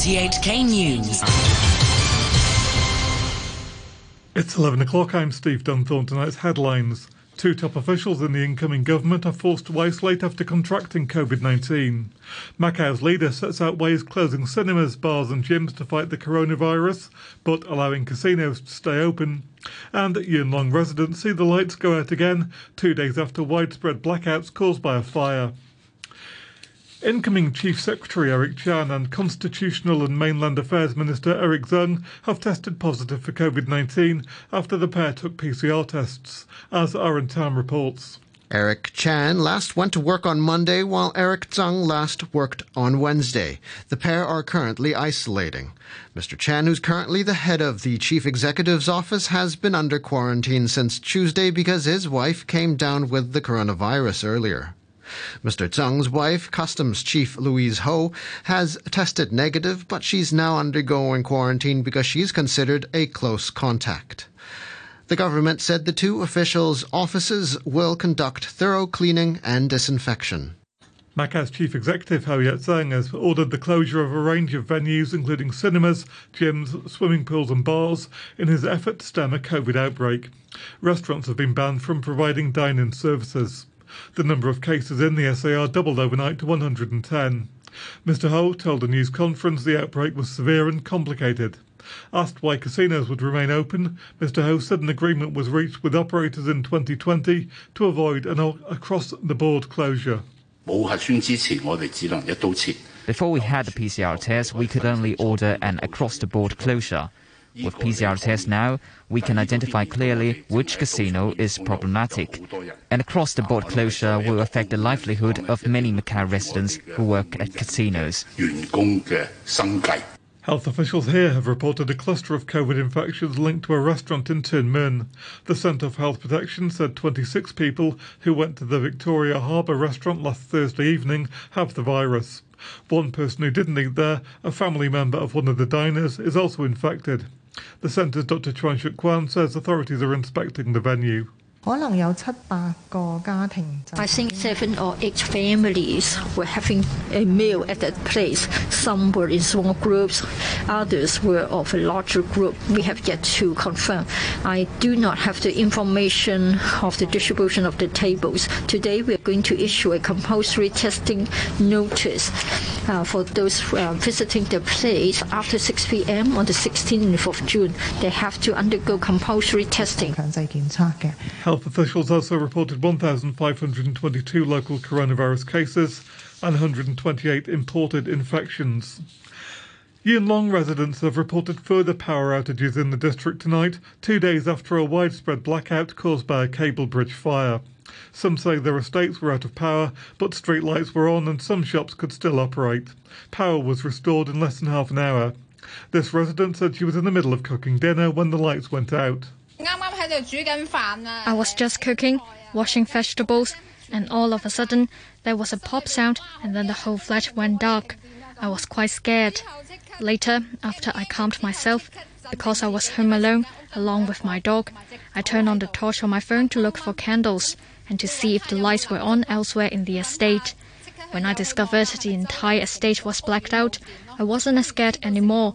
RTHK News. It's 11 o'clock. I'm Steve Dunthorne. Tonight's headlines. Two top officials in the incoming government are forced to isolate after contracting COVID 19. Macau's leader sets out ways closing cinemas, bars, and gyms to fight the coronavirus, but allowing casinos to stay open. And at Yuen Long residents see the lights go out again two days after widespread blackouts caused by a fire. Incoming Chief Secretary Eric Chan and Constitutional and Mainland Affairs Minister Eric Tsang have tested positive for COVID 19 after the pair took PCR tests, as Aaron Tam reports. Eric Chan last went to work on Monday, while Eric Tsang last worked on Wednesday. The pair are currently isolating. Mr. Chan, who's currently the head of the chief executive's office, has been under quarantine since Tuesday because his wife came down with the coronavirus earlier. Mr. Tsang's wife, Customs Chief Louise Ho, has tested negative, but she's now undergoing quarantine because she's considered a close contact. The government said the two officials' offices will conduct thorough cleaning and disinfection. Macau's chief executive Ho Iat-seng has ordered the closure of a range of venues, including cinemas, gyms, swimming pools, and bars, in his effort to stem a COVID outbreak. Restaurants have been banned from providing dine-in services. The number of cases in the SAR doubled overnight to 110. Mr. Ho told a news conference the outbreak was severe and complicated. Asked why casinos would remain open, Mr. Ho said an agreement was reached with operators in 2020 to avoid an across the board closure. Before we had the PCR test, we could only order an across the board closure. With PCR tests now, we can identify clearly which casino is problematic. An across the board closure will affect the livelihood of many Macau residents who work at casinos. Health officials here have reported a cluster of COVID infections linked to a restaurant in Tuen Mun. The Centre for Health Protection said 26 people who went to the Victoria Harbour restaurant last Thursday evening have the virus. One person who didn't eat there, a family member of one of the diners, is also infected. The centre's Dr. Chuang Shuk Kwan says authorities are inspecting the venue. I think seven or eight families were having a meal at that place. Some were in small groups, others were of a larger group. We have yet to confirm. I do not have the information of the distribution of the tables. Today we are going to issue a compulsory testing notice uh, for those uh, visiting the place after 6 p.m. on the 16th of June. They have to undergo compulsory testing. Health officials also reported 1,522 local coronavirus cases and 128 imported infections. Yuen Long residents have reported further power outages in the district tonight, two days after a widespread blackout caused by a cable bridge fire. Some say their estates were out of power, but street lights were on and some shops could still operate. Power was restored in less than half an hour. This resident said she was in the middle of cooking dinner when the lights went out. I was just cooking, washing vegetables, and all of a sudden there was a pop sound and then the whole flat went dark. I was quite scared. Later, after I calmed myself, because I was home alone along with my dog, I turned on the torch on my phone to look for candles and to see if the lights were on elsewhere in the estate. When I discovered the entire estate was blacked out, I wasn't as scared anymore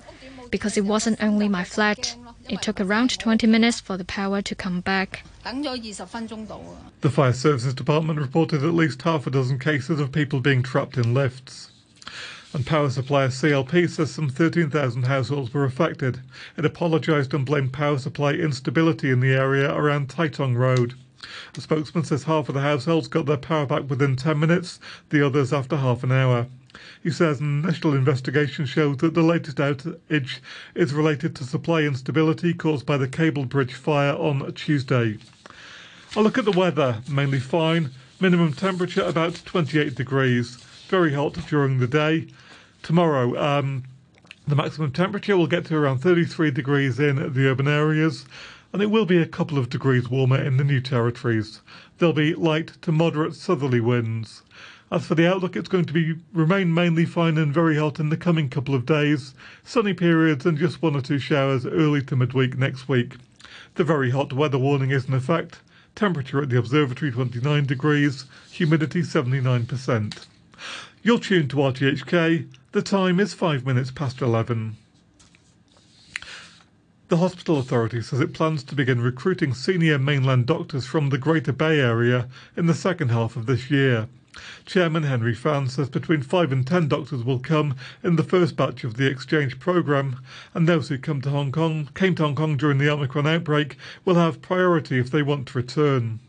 because it wasn't only my flat. It took around 20 minutes for the power to come back. The Fire Services Department reported at least half a dozen cases of people being trapped in lifts. And power supplier CLP says some 13,000 households were affected. It apologised and blamed power supply instability in the area around Tai Tong Road. A spokesman says half of the households got their power back within 10 minutes, the others after half an hour. He says an initial investigation showed that the latest outage is related to supply instability caused by the cable bridge fire on Tuesday. A look at the weather, mainly fine. Minimum temperature about 28 degrees. Very hot during the day. Tomorrow, um, the maximum temperature will get to around 33 degrees in the urban areas, and it will be a couple of degrees warmer in the new territories. There'll be light to moderate southerly winds. As for the outlook, it's going to be remain mainly fine and very hot in the coming couple of days. Sunny periods and just one or two showers early to midweek next week. The very hot weather warning is in effect. Temperature at the observatory 29 degrees, humidity 79%. You're tuned to RTHK. The time is five minutes past 11. The hospital authority says it plans to begin recruiting senior mainland doctors from the Greater Bay Area in the second half of this year. Chairman Henry Fan says between 5 and 10 doctors will come in the first batch of the exchange programme, and those who come to Hong Kong, came to Hong Kong during the Omicron outbreak will have priority if they want to return.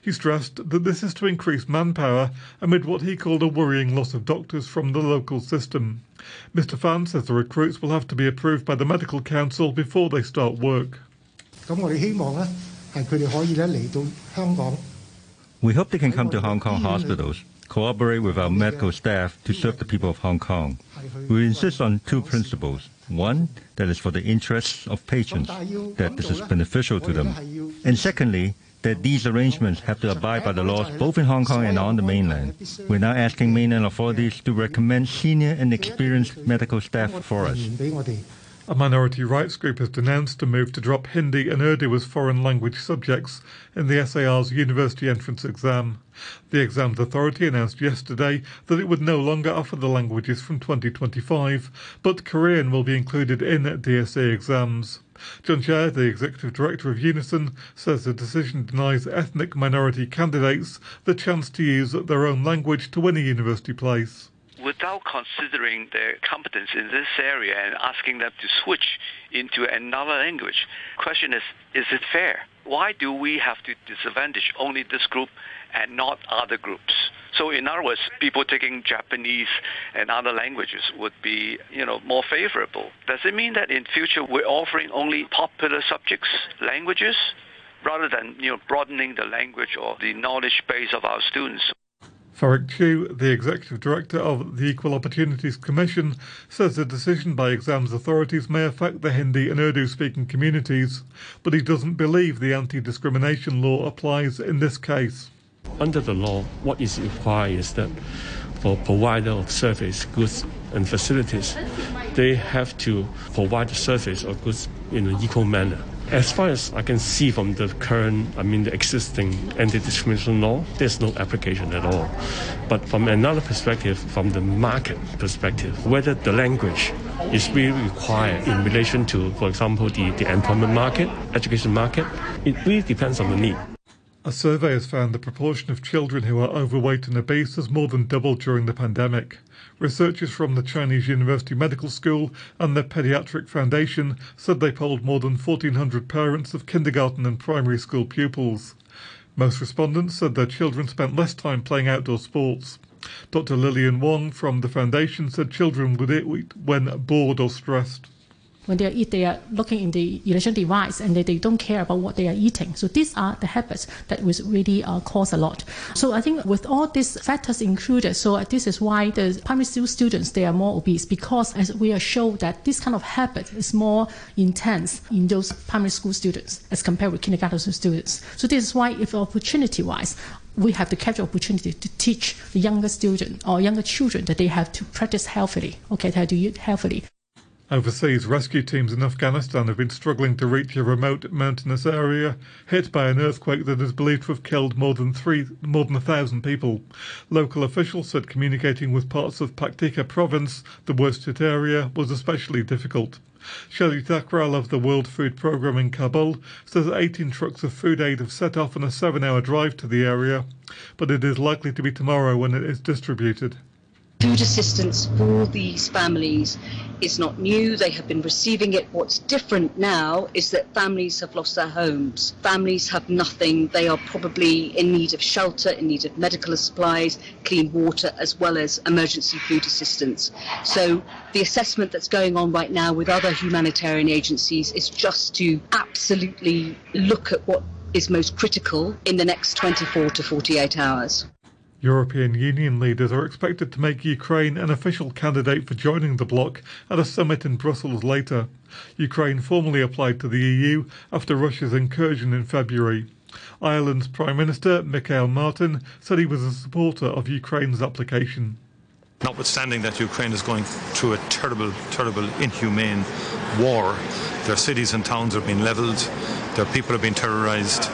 He stressed that this is to increase manpower amid what he called a worrying loss of doctors from the local system. Mr. Fan says the recruits will have to be approved by the Medical Council before they start work. We hope they can come to Hong Kong hospitals cooperate with our medical staff to serve the people of Hong Kong. We insist on two principles. One, that is for the interests of patients, that this is beneficial to them. And secondly, that these arrangements have to abide by the laws both in Hong Kong and on the mainland. We're now asking mainland authorities to recommend senior and experienced medical staff for us. A minority rights group has denounced a move to drop Hindi and Urdu as foreign language subjects in the SAR's university entrance exam. The exams authority announced yesterday that it would no longer offer the languages from 2025, but Korean will be included in DSE exams. John Chair, the executive director of Unison, says the decision denies ethnic minority candidates the chance to use their own language to win a university place without considering their competence in this area and asking them to switch into another language. Question is, is it fair? Why do we have to disadvantage only this group and not other groups? So in other words, people taking Japanese and other languages would be, you know, more favorable. Does it mean that in future we're offering only popular subjects, languages, rather than, you know, broadening the language or the knowledge base of our students? Ferrick Chu, the Executive Director of the Equal Opportunities Commission, says the decision by exams authorities may affect the Hindi and Urdu speaking communities, but he doesn't believe the anti discrimination law applies in this case. Under the law, what is required is that for provider of service, goods and facilities, they have to provide the service or goods in an equal manner. As far as I can see from the current, I mean, the existing anti-discrimination law, there's no application at all. But from another perspective, from the market perspective, whether the language is really required in relation to, for example, the, the employment market, education market, it really depends on the need. A survey has found the proportion of children who are overweight and obese has more than doubled during the pandemic. Researchers from the Chinese University Medical School and the Pediatric Foundation said they polled more than 1,400 parents of kindergarten and primary school pupils. Most respondents said their children spent less time playing outdoor sports. Dr. Lillian Wong from the foundation said children would eat when bored or stressed when they eat, they are looking in the elation device and they, they don't care about what they are eating. So these are the habits that will really uh, cause a lot. So I think with all these factors included, so this is why the primary school students they are more obese because as we are shown that this kind of habit is more intense in those primary school students as compared with kindergarten students. So this is why, if opportunity wise, we have to capture opportunity to teach the younger student or younger children that they have to practice healthily, okay, they have to eat healthily. Overseas, rescue teams in Afghanistan have been struggling to reach a remote mountainous area hit by an earthquake that is believed to have killed more than three, more than a thousand people. Local officials said communicating with parts of Paktika province, the worst hit area, was especially difficult. Shelly Thakral of the World Food Programme in Kabul says 18 trucks of food aid have set off on a seven hour drive to the area, but it is likely to be tomorrow when it is distributed. Food assistance for these families is not new. They have been receiving it. What's different now is that families have lost their homes. Families have nothing. They are probably in need of shelter, in need of medical supplies, clean water, as well as emergency food assistance. So the assessment that's going on right now with other humanitarian agencies is just to absolutely look at what is most critical in the next 24 to 48 hours. European Union leaders are expected to make Ukraine an official candidate for joining the bloc at a summit in Brussels later. Ukraine formally applied to the EU after Russia's incursion in February. Ireland's Prime Minister, Michael Martin, said he was a supporter of Ukraine's application. Notwithstanding that Ukraine is going through a terrible, terrible, inhumane war, their cities and towns have been levelled, their people have been terrorised,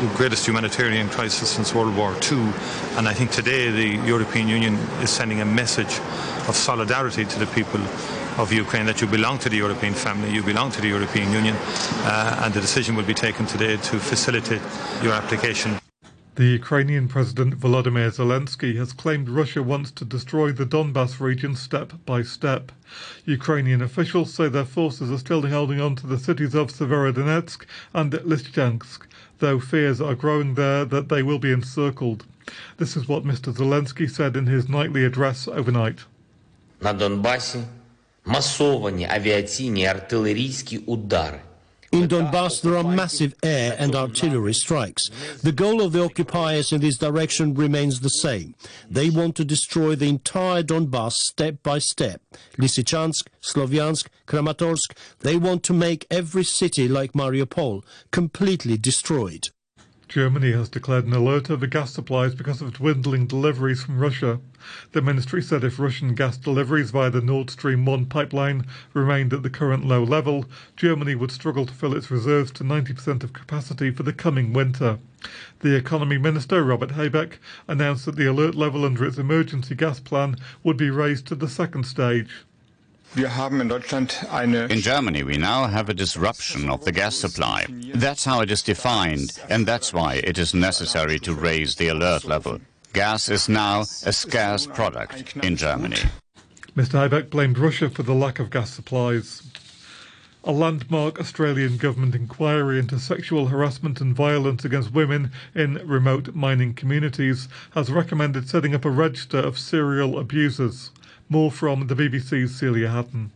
the greatest humanitarian crisis since World War II. And I think today the European Union is sending a message of solidarity to the people of Ukraine that you belong to the European family, you belong to the European Union, uh, and the decision will be taken today to facilitate your application. The Ukrainian President Volodymyr Zelensky has claimed Russia wants to destroy the Donbass region step by step. Ukrainian officials say their forces are still holding on to the cities of Severodonetsk and Lysychansk, though fears are growing there that they will be encircled. This is what Mr. Zelensky said in his nightly address overnight. На Донбасі масовані авіаційні артилерійські удари in Donbass, there are massive air and artillery strikes. The goal of the occupiers in this direction remains the same. They want to destroy the entire Donbass step by step. Lysychansk, Sloviansk, Kramatorsk, they want to make every city like Mariupol completely destroyed. Germany has declared an alert over gas supplies because of dwindling deliveries from Russia. The ministry said if Russian gas deliveries via the Nord Stream 1 pipeline remained at the current low level, Germany would struggle to fill its reserves to 90% of capacity for the coming winter. The economy minister, Robert Habeck, announced that the alert level under its emergency gas plan would be raised to the second stage. In Germany, we now have a disruption of the gas supply. That's how it is defined, and that's why it is necessary to raise the alert level. Gas is now a scarce product in Germany. Mr. Habeck blamed Russia for the lack of gas supplies. A landmark Australian government inquiry into sexual harassment and violence against women in remote mining communities has recommended setting up a register of serial abusers. More from the BBC's Celia Hatton.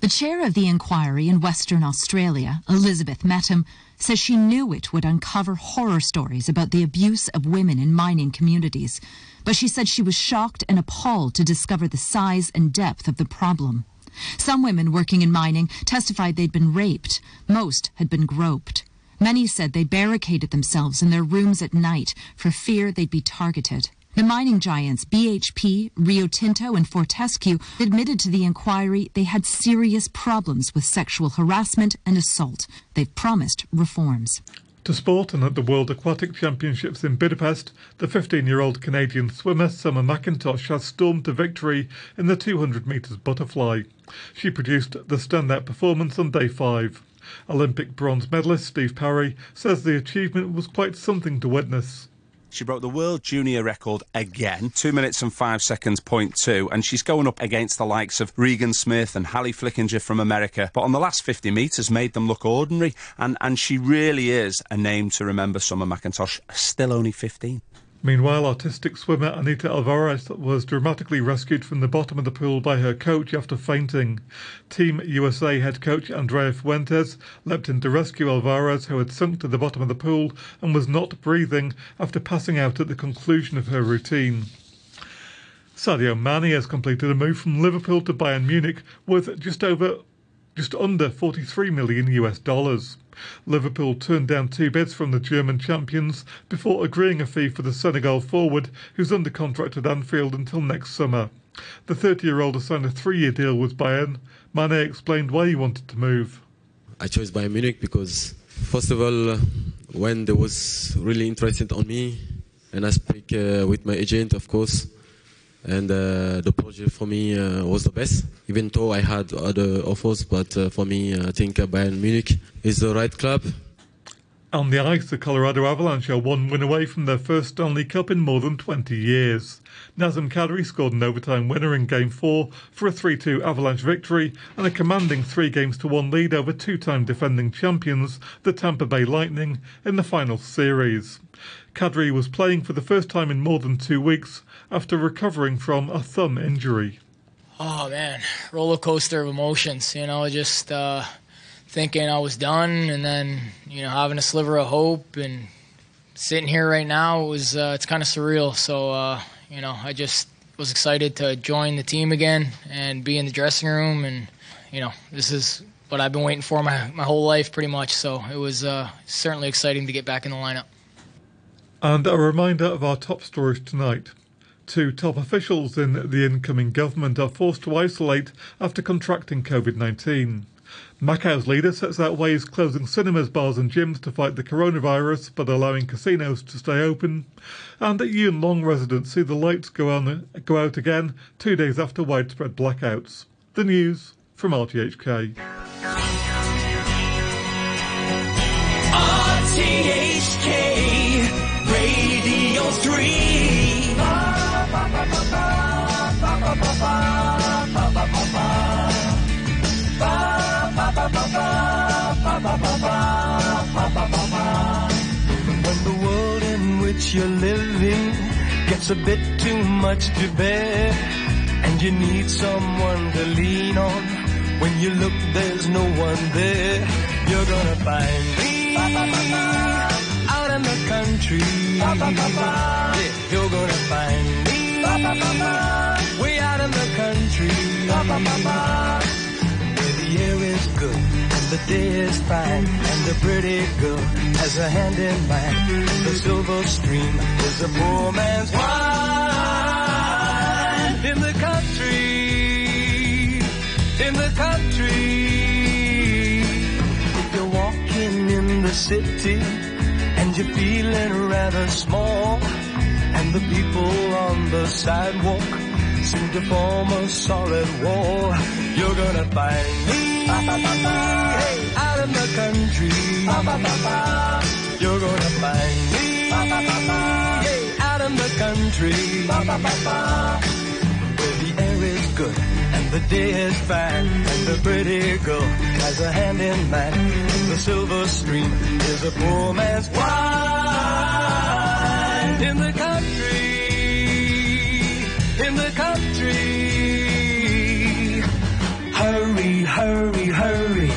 The chair of the inquiry in Western Australia, Elizabeth Mettam, says she knew it would uncover horror stories about the abuse of women in mining communities. But she said she was shocked and appalled to discover the size and depth of the problem. Some women working in mining testified they'd been raped. Most had been groped. Many said they barricaded themselves in their rooms at night for fear they'd be targeted. The mining giants BHP, Rio Tinto, and Fortescue admitted to the inquiry they had serious problems with sexual harassment and assault. They've promised reforms. To sport and at the World Aquatic Championships in Budapest, the 15 year old Canadian swimmer Summer McIntosh has stormed to victory in the 200 metres butterfly. She produced the standout performance on day five. Olympic bronze medalist Steve Parry says the achievement was quite something to witness. She broke the world junior record again, two minutes and five seconds point two, and she's going up against the likes of Regan Smith and Hali Flickinger from America. But on the last 50 metres, made them look ordinary, and, and she really is a name to remember. Summer McIntosh, still only 15. Meanwhile, artistic swimmer Anita Alvarez was dramatically rescued from the bottom of the pool by her coach after fainting. Team USA head coach Andrea Fuentes leapt in to rescue Alvarez, who had sunk to the bottom of the pool and was not breathing after passing out at the conclusion of her routine. Sadio Mane has completed a move from Liverpool to Bayern Munich worth just over just under 43 million US dollars. Liverpool turned down two bids from the German champions before agreeing a fee for the Senegal forward, who's under contract at Anfield until next summer. The 30 year old has signed a three year deal with Bayern. Mane explained why he wanted to move. I chose Bayern Munich because, first of all, when there was really interested on me, and I speak uh, with my agent, of course, and uh, the project for me uh, was the best. Even though I had other offers, but uh, for me, I think Bayern Munich is the right club. On the ice, the Colorado Avalanche are one win away from their first Stanley Cup in more than 20 years. Nazem Kadri scored an overtime winner in Game 4 for a 3 2 Avalanche victory and a commanding 3 games to 1 lead over two time defending champions, the Tampa Bay Lightning, in the final series. Kadri was playing for the first time in more than two weeks after recovering from a thumb injury. Oh man, roller coaster of emotions. You know, just uh, thinking I was done, and then you know having a sliver of hope, and sitting here right now it was uh, it's kind of surreal. So uh, you know, I just was excited to join the team again and be in the dressing room, and you know, this is what I've been waiting for my my whole life, pretty much. So it was uh, certainly exciting to get back in the lineup. And a reminder of our top stories tonight. Two top officials in the incoming government are forced to isolate after contracting COVID 19. Macau's leader sets out ways closing cinemas, bars, and gyms to fight the coronavirus but allowing casinos to stay open. And at Yuen Long residents see the lights go, on, go out again two days after widespread blackouts. The news from RTHK. Which you're living gets a bit too much to bear, and you need someone to lean on, when you look there's no one there, you're gonna find me out in the country. You're gonna find me way out in the country. Where the air is good the day is fine and the pretty girl has a hand in mine. The silver stream is a poor man's wine in the country, in the country. If you're walking in the city and you're feeling rather small and the people on the sidewalk seem to form a solid wall. You're gonna find me hey, out in the country. You're gonna find me hey, out in the country. Where the air is good and the day is fine and the pretty girl has a hand in mine. The silver stream is a poor man's wine in the country Hurry, hurry,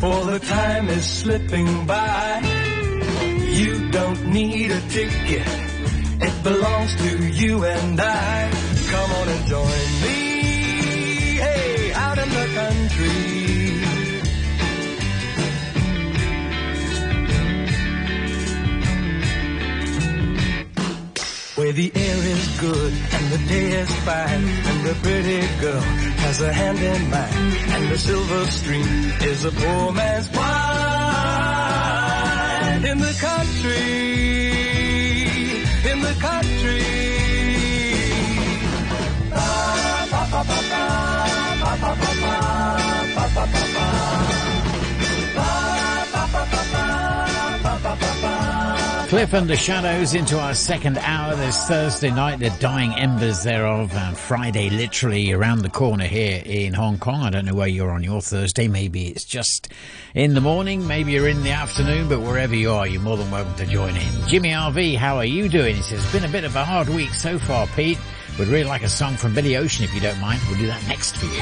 for the time is slipping by. You don't need a ticket, it belongs to you and I. Come on and join me, hey, out in the country. The air is good and the day is fine and the pretty girl has a hand in mine and the silver stream is a poor man's wine. In the country in the country Cliff and the Shadows into our second hour this Thursday night, the dying embers thereof, and Friday literally around the corner here in Hong Kong. I don't know where you're on your Thursday. Maybe it's just in the morning, maybe you're in the afternoon, but wherever you are, you're more than welcome to join in. Jimmy RV, how are you doing? He says, it's been a bit of a hard week so far, Pete. Would really like a song from Billy Ocean if you don't mind. We'll do that next for you.